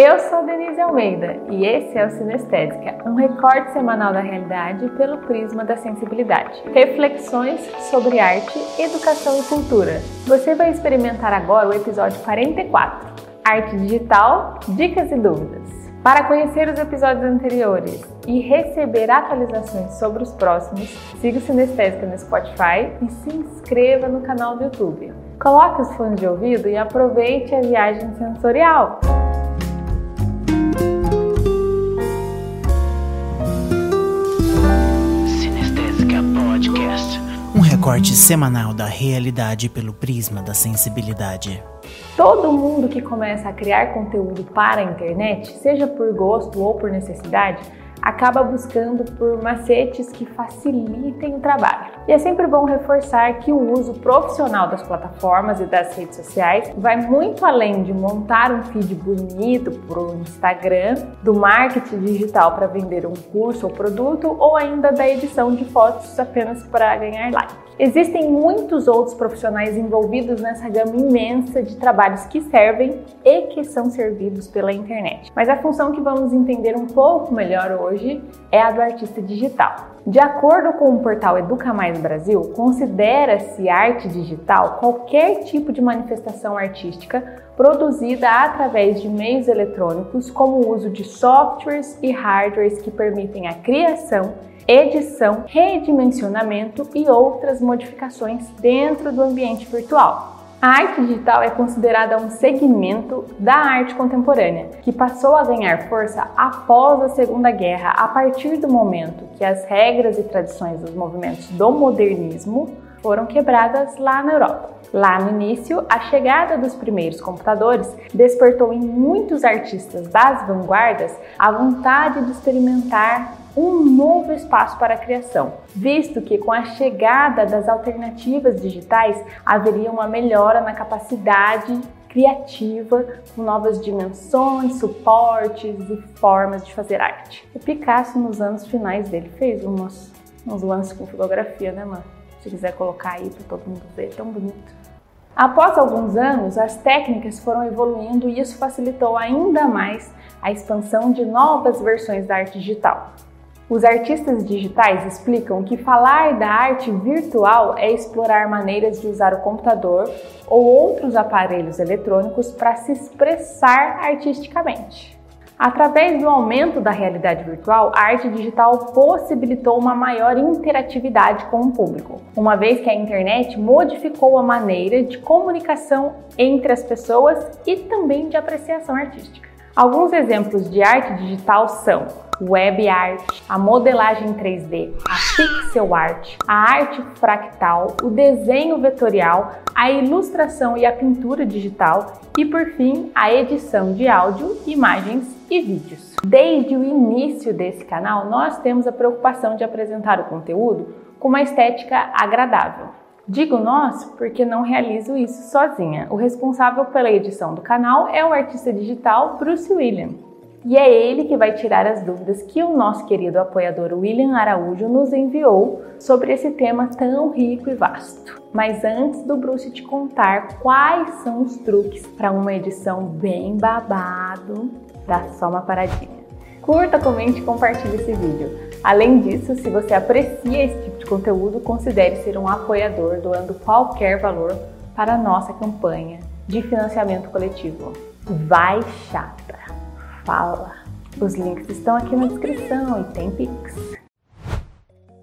Eu sou Denise Almeida e esse é o Sinestésica, um recorte semanal da realidade pelo prisma da sensibilidade. Reflexões sobre arte, educação e cultura. Você vai experimentar agora o episódio 44, Arte Digital, Dicas e Dúvidas. Para conhecer os episódios anteriores e receber atualizações sobre os próximos, siga o Sinestésica no Spotify e se inscreva no canal do YouTube. Coloque os fones de ouvido e aproveite a viagem sensorial! Recorte semanal da realidade pelo prisma da sensibilidade. Todo mundo que começa a criar conteúdo para a internet, seja por gosto ou por necessidade, acaba buscando por macetes que facilitem o trabalho. E é sempre bom reforçar que o uso profissional das plataformas e das redes sociais vai muito além de montar um feed bonito para o Instagram, do marketing digital para vender um curso ou produto, ou ainda da edição de fotos apenas para ganhar like. Existem muitos outros profissionais envolvidos nessa gama imensa de trabalhos que servem e que são servidos pela internet. Mas a função que vamos entender um pouco melhor hoje é a do artista digital. De acordo com o portal Educa Mais Brasil, considera-se arte digital qualquer tipo de manifestação artística produzida através de meios eletrônicos, como o uso de softwares e hardwares que permitem a criação edição, redimensionamento e outras modificações dentro do ambiente virtual. A arte digital é considerada um segmento da arte contemporânea, que passou a ganhar força após a Segunda Guerra, a partir do momento que as regras e tradições dos movimentos do modernismo foram quebradas lá na Europa. Lá no início, a chegada dos primeiros computadores despertou em muitos artistas das vanguardas a vontade de experimentar um novo espaço para a criação, visto que com a chegada das alternativas digitais haveria uma melhora na capacidade criativa, com novas dimensões, suportes e formas de fazer arte. O Picasso, nos anos finais dele, fez umas, uns lances com fotografia, né, mano? Se quiser colocar aí para todo mundo ver, tão bonito. Após alguns anos, as técnicas foram evoluindo e isso facilitou ainda mais a expansão de novas versões da arte digital. Os artistas digitais explicam que falar da arte virtual é explorar maneiras de usar o computador ou outros aparelhos eletrônicos para se expressar artisticamente. Através do aumento da realidade virtual, a arte digital possibilitou uma maior interatividade com o público, uma vez que a internet modificou a maneira de comunicação entre as pessoas e também de apreciação artística. Alguns exemplos de arte digital são web art, a modelagem 3D, a pixel art, a arte fractal, o desenho vetorial, a ilustração e a pintura digital e, por fim, a edição de áudio, imagens e vídeos. Desde o início desse canal, nós temos a preocupação de apresentar o conteúdo com uma estética agradável. Digo nós porque não realizo isso sozinha. O responsável pela edição do canal é o artista digital Bruce William. E é ele que vai tirar as dúvidas que o nosso querido apoiador William Araújo nos enviou sobre esse tema tão rico e vasto. Mas antes do Bruce te contar quais são os truques para uma edição bem babado, dá só uma paradinha. Curta, comente e compartilhe esse vídeo. Além disso, se você aprecia esse tipo de conteúdo, considere ser um apoiador doando qualquer valor para a nossa campanha de financiamento coletivo. Vai chata! fala. Os links estão aqui na descrição e tem Pix.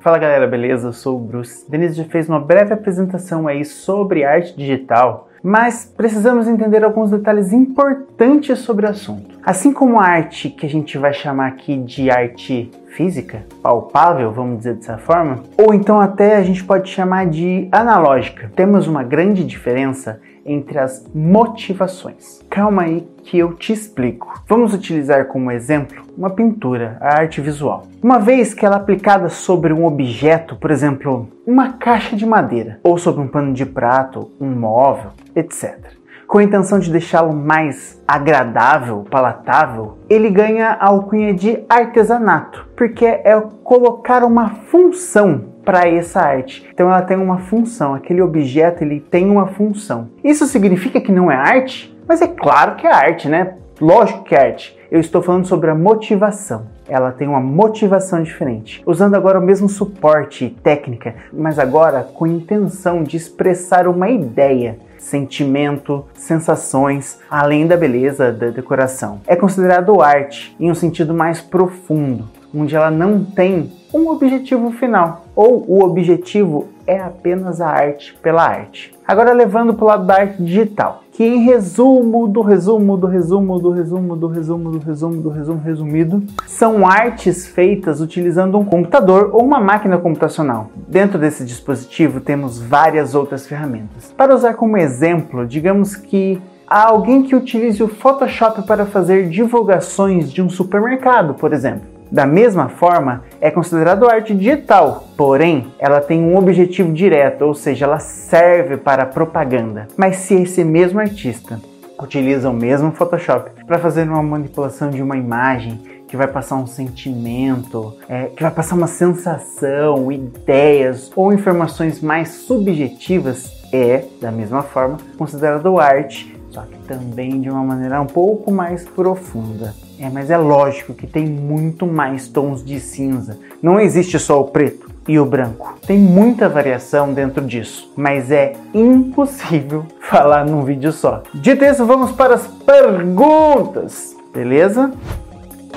Fala galera, beleza? Eu sou o Bruce. Denise já fez uma breve apresentação aí sobre arte digital, mas precisamos entender alguns detalhes importantes sobre o assunto. Assim como a arte que a gente vai chamar aqui de arte física, palpável, vamos dizer dessa forma, ou então até a gente pode chamar de analógica. Temos uma grande diferença entre as motivações. Calma aí que eu te explico. Vamos utilizar como exemplo uma pintura, a arte visual. Uma vez que ela é aplicada sobre um objeto, por exemplo, uma caixa de madeira, ou sobre um pano de prato, um móvel, etc com a intenção de deixá-lo mais agradável, palatável, ele ganha a alcunha de artesanato, porque é colocar uma função para essa arte. Então ela tem uma função, aquele objeto ele tem uma função. Isso significa que não é arte? Mas é claro que é arte, né? Lógico que é arte. Eu estou falando sobre a motivação. Ela tem uma motivação diferente, usando agora o mesmo suporte e técnica, mas agora com intenção de expressar uma ideia, sentimento, sensações, além da beleza da decoração. É considerado arte em um sentido mais profundo, onde ela não tem um objetivo final, ou o objetivo é apenas a arte pela arte. Agora levando para o lado da arte digital, que em resumo do resumo do resumo do resumo do resumo do resumo do resumo resumido, são artes feitas utilizando um computador ou uma máquina computacional. Dentro desse dispositivo temos várias outras ferramentas. Para usar como exemplo, digamos que há alguém que utilize o Photoshop para fazer divulgações de um supermercado, por exemplo. Da mesma forma, é considerado arte digital, porém, ela tem um objetivo direto, ou seja, ela serve para propaganda. Mas se esse mesmo artista utiliza o mesmo Photoshop para fazer uma manipulação de uma imagem que vai passar um sentimento, é, que vai passar uma sensação, ideias ou informações mais subjetivas, é, da mesma forma, considerado arte só que também de uma maneira um pouco mais profunda. É, mas é lógico que tem muito mais tons de cinza. Não existe só o preto e o branco. Tem muita variação dentro disso, mas é impossível falar num vídeo só. Dito isso, vamos para as perguntas, beleza?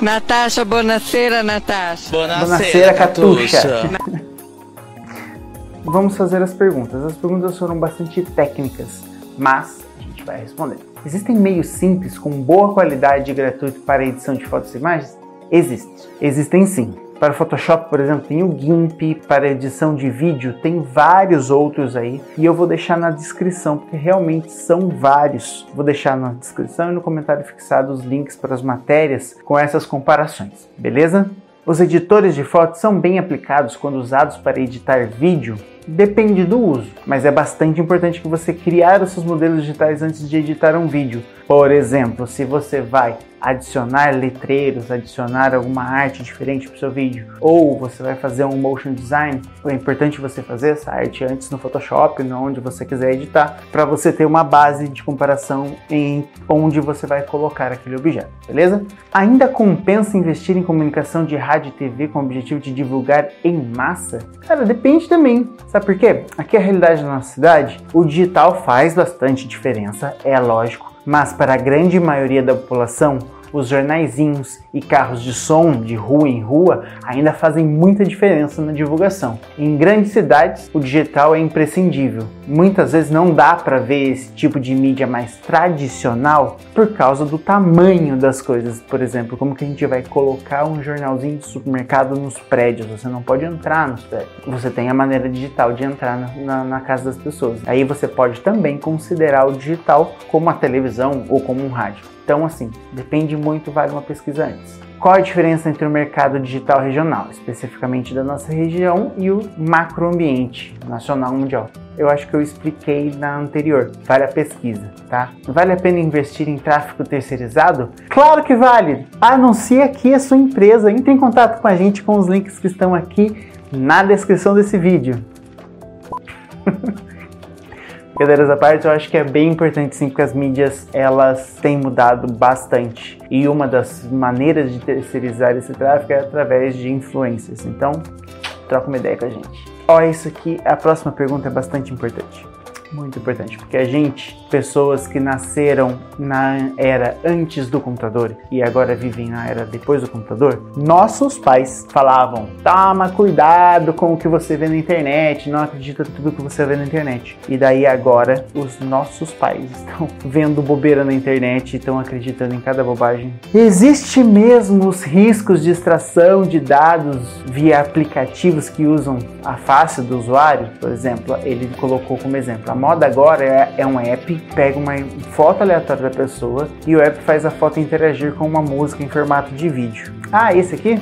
Natasha, buonasera, Natasha. Buonasera, Catuxa. Vamos fazer as perguntas. As perguntas foram bastante técnicas, mas vai responder. Existem meios simples com boa qualidade e gratuito para edição de fotos e imagens? Existe. Existem sim. Para o Photoshop, por exemplo, tem o GIMP, para edição de vídeo tem vários outros aí e eu vou deixar na descrição, porque realmente são vários. Vou deixar na descrição e no comentário fixado os links para as matérias com essas comparações, beleza? Os editores de fotos são bem aplicados quando usados para editar vídeo Depende do uso, mas é bastante importante que você criar os seus modelos digitais antes de editar um vídeo. Por exemplo, se você vai adicionar letreiros, adicionar alguma arte diferente para o seu vídeo, ou você vai fazer um motion design, é importante você fazer essa arte antes no Photoshop, onde você quiser editar, para você ter uma base de comparação em onde você vai colocar aquele objeto, beleza? Ainda compensa investir em comunicação de rádio e TV com o objetivo de divulgar em massa? Cara, depende também. Sabe por quê? Aqui é a realidade da nossa cidade, o digital faz bastante diferença, é lógico, mas para a grande maioria da população, os jornaizinhos e carros de som de rua em rua ainda fazem muita diferença na divulgação. Em grandes cidades, o digital é imprescindível. Muitas vezes não dá para ver esse tipo de mídia mais tradicional por causa do tamanho das coisas. Por exemplo, como que a gente vai colocar um jornalzinho de supermercado nos prédios? Você não pode entrar nos prédios. Você tem a maneira digital de entrar na, na, na casa das pessoas. Aí você pode também considerar o digital como a televisão ou como um rádio. Então, assim, depende muito, vale uma pesquisa antes. Qual a diferença entre o mercado digital regional, especificamente da nossa região, e o macroambiente nacional mundial? Eu acho que eu expliquei na anterior. Vale a pesquisa, tá? Vale a pena investir em tráfego terceirizado? Claro que vale! Anuncie aqui a sua empresa, entre em contato com a gente com os links que estão aqui na descrição desse vídeo. Brincadeiras à parte, eu acho que é bem importante sim, porque as mídias elas têm mudado bastante. E uma das maneiras de terceirizar esse tráfego é através de influências. Então, troca uma ideia com a gente. Ó, isso aqui, a próxima pergunta é bastante importante muito importante, porque a gente, pessoas que nasceram na era antes do computador e agora vivem na era depois do computador, nossos pais falavam: toma cuidado com o que você vê na internet, não acredita tudo que você vê na internet. E daí agora os nossos pais estão vendo bobeira na internet e estão acreditando em cada bobagem. Existe mesmo os riscos de extração de dados via aplicativos que usam a face do usuário? Por exemplo, ele colocou como exemplo moda agora é, é um app, pega uma foto aleatória da pessoa e o app faz a foto interagir com uma música em formato de vídeo. Ah, esse aqui?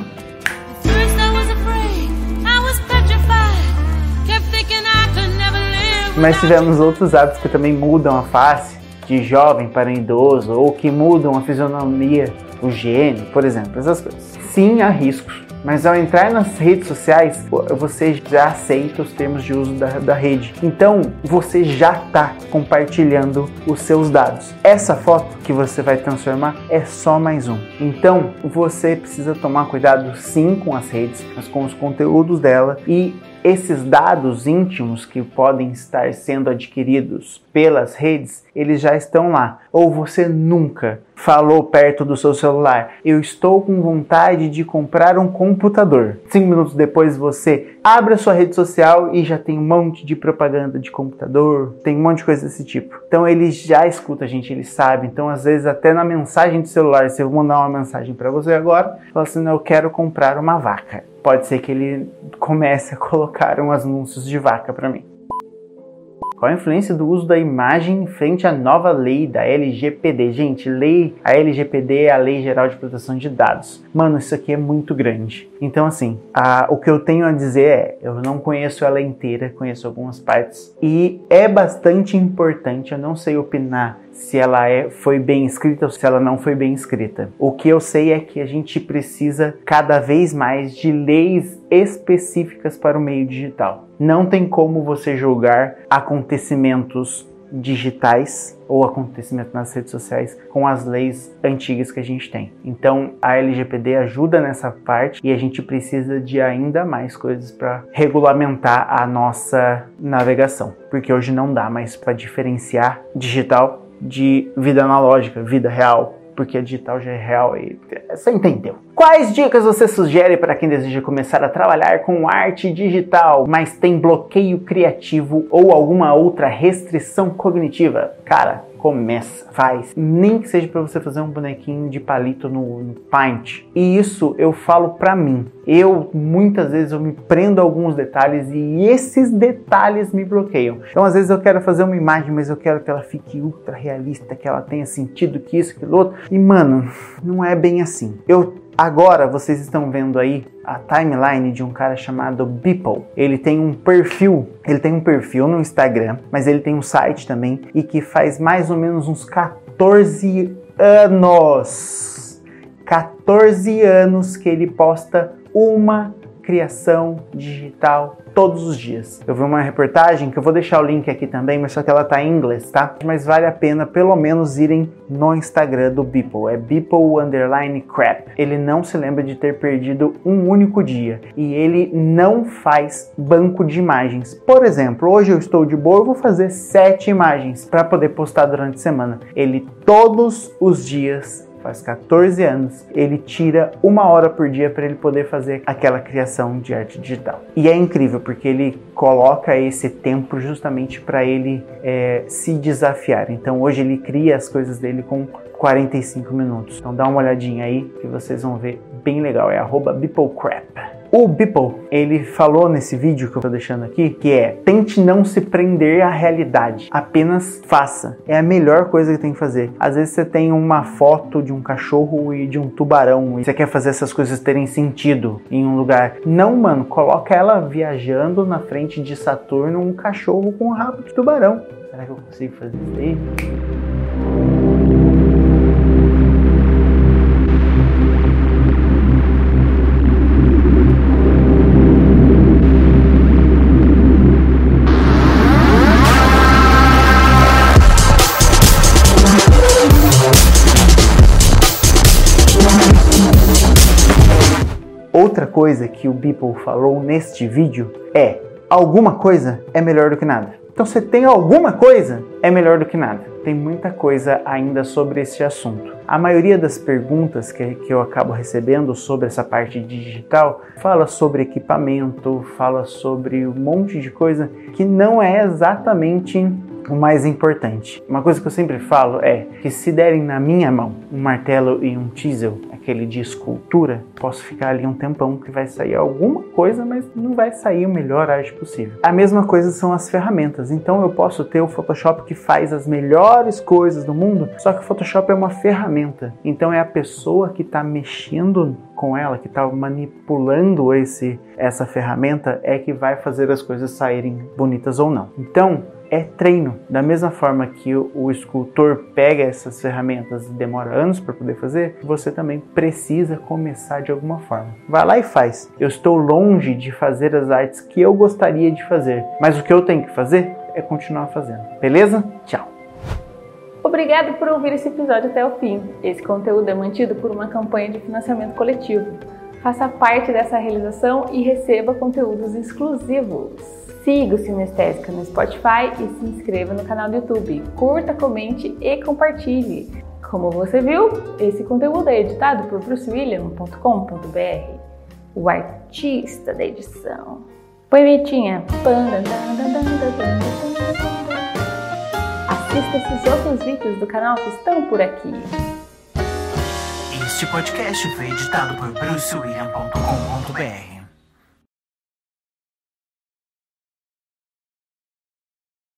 Mas tivemos outros apps que também mudam a face de jovem para idoso ou que mudam a fisionomia, o gene, por exemplo, essas coisas. Sim, há riscos mas ao entrar nas redes sociais, você já aceita os termos de uso da, da rede. Então você já está compartilhando os seus dados. Essa foto que você vai transformar é só mais um. Então você precisa tomar cuidado sim com as redes, mas com os conteúdos dela e esses dados íntimos que podem estar sendo adquiridos pelas redes, eles já estão lá. Ou você nunca falou perto do seu celular: Eu estou com vontade de comprar um computador. Cinco minutos depois você abre a sua rede social e já tem um monte de propaganda de computador, tem um monte de coisa desse tipo. Então ele já escuta a gente, ele sabe. Então às vezes até na mensagem do celular, se eu mandar uma mensagem para você agora, fala assim: Eu quero comprar uma vaca pode ser que ele comece a colocar uns anúncios de vaca para mim. Qual a influência do uso da imagem frente à nova lei da LGPD? Gente, lei, a LGPD é a Lei Geral de Proteção de Dados. Mano, isso aqui é muito grande. Então, assim, a, o que eu tenho a dizer é, eu não conheço ela inteira, conheço algumas partes e é bastante importante. Eu não sei opinar se ela é, foi bem escrita ou se ela não foi bem escrita. O que eu sei é que a gente precisa cada vez mais de leis específicas para o meio digital. Não tem como você julgar acontecimentos digitais ou acontecimentos nas redes sociais com as leis antigas que a gente tem. Então a LGPD ajuda nessa parte e a gente precisa de ainda mais coisas para regulamentar a nossa navegação, porque hoje não dá mais para diferenciar digital de vida analógica, vida real, porque a digital já é real e você entendeu. Quais dicas você sugere para quem deseja começar a trabalhar com arte digital, mas tem bloqueio criativo ou alguma outra restrição cognitiva? Cara, começa, faz. Nem que seja para você fazer um bonequinho de palito no, no Paint. E isso eu falo para mim. Eu muitas vezes eu me prendo a alguns detalhes e esses detalhes me bloqueiam. Então às vezes eu quero fazer uma imagem, mas eu quero que ela fique ultra realista, que ela tenha sentido, que isso, que outro. E mano, não é bem assim. Eu Agora vocês estão vendo aí a timeline de um cara chamado Beeple. Ele tem um perfil, ele tem um perfil no Instagram, mas ele tem um site também e que faz mais ou menos uns 14 anos. 14 anos que ele posta uma criação digital todos os dias. Eu vi uma reportagem que eu vou deixar o link aqui também, mas só que ela tá em inglês, tá? Mas vale a pena pelo menos irem no Instagram do Beeple. É Beeple underline crap. Ele não se lembra de ter perdido um único dia e ele não faz banco de imagens. Por exemplo, hoje eu estou de boa, eu vou fazer sete imagens para poder postar durante a semana. Ele todos os dias faz 14 anos, ele tira uma hora por dia para ele poder fazer aquela criação de arte digital. E é incrível porque ele coloca esse tempo justamente para ele é, se desafiar. Então hoje ele cria as coisas dele com 45 minutos. Então dá uma olhadinha aí que vocês vão ver bem legal. É arroba. O Beeple, ele falou nesse vídeo que eu tô deixando aqui, que é tente não se prender à realidade, apenas faça. É a melhor coisa que tem que fazer. Às vezes você tem uma foto de um cachorro e de um tubarão e você quer fazer essas coisas terem sentido em um lugar. Não, mano, coloca ela viajando na frente de Saturno um cachorro com um rabo de tubarão. Será que eu consigo fazer isso aí? Outra coisa que o Beeple falou neste vídeo é: alguma coisa é melhor do que nada. Então, se tem alguma coisa, é melhor do que nada. Tem muita coisa ainda sobre esse assunto. A maioria das perguntas que, que eu acabo recebendo sobre essa parte digital fala sobre equipamento, fala sobre um monte de coisa que não é exatamente o mais importante. Uma coisa que eu sempre falo é que se derem na minha mão um martelo e um chisel, aquele de escultura, posso ficar ali um tempão que vai sair alguma coisa, mas não vai sair o melhor arte possível. A mesma coisa são as ferramentas. Então eu posso ter o Photoshop que faz as melhores coisas do mundo, só que o Photoshop é uma ferramenta. Então é a pessoa que está mexendo com ela, que está manipulando esse essa ferramenta é que vai fazer as coisas saírem bonitas ou não. Então é treino. Da mesma forma que o, escultor pega essas ferramentas e demora anos para poder fazer, você também precisa começar de alguma forma. Vai lá e faz. Eu estou longe de fazer as artes que eu gostaria de fazer, mas o que eu tenho que fazer é continuar fazendo. Beleza? Tchau. Obrigado por ouvir esse episódio até o fim. Esse conteúdo é mantido por uma campanha de financiamento coletivo. Faça parte dessa realização e receba conteúdos exclusivos. Siga o Sinestésica no Spotify e se inscreva no canal do YouTube. Curta, comente e compartilhe. Como você viu, esse conteúdo é editado por brucewilliam.com.br, o artista da edição. Põe vinhetinha. Assista esses outros vídeos do canal que estão por aqui. Este podcast foi editado por brucewilliam.com.br.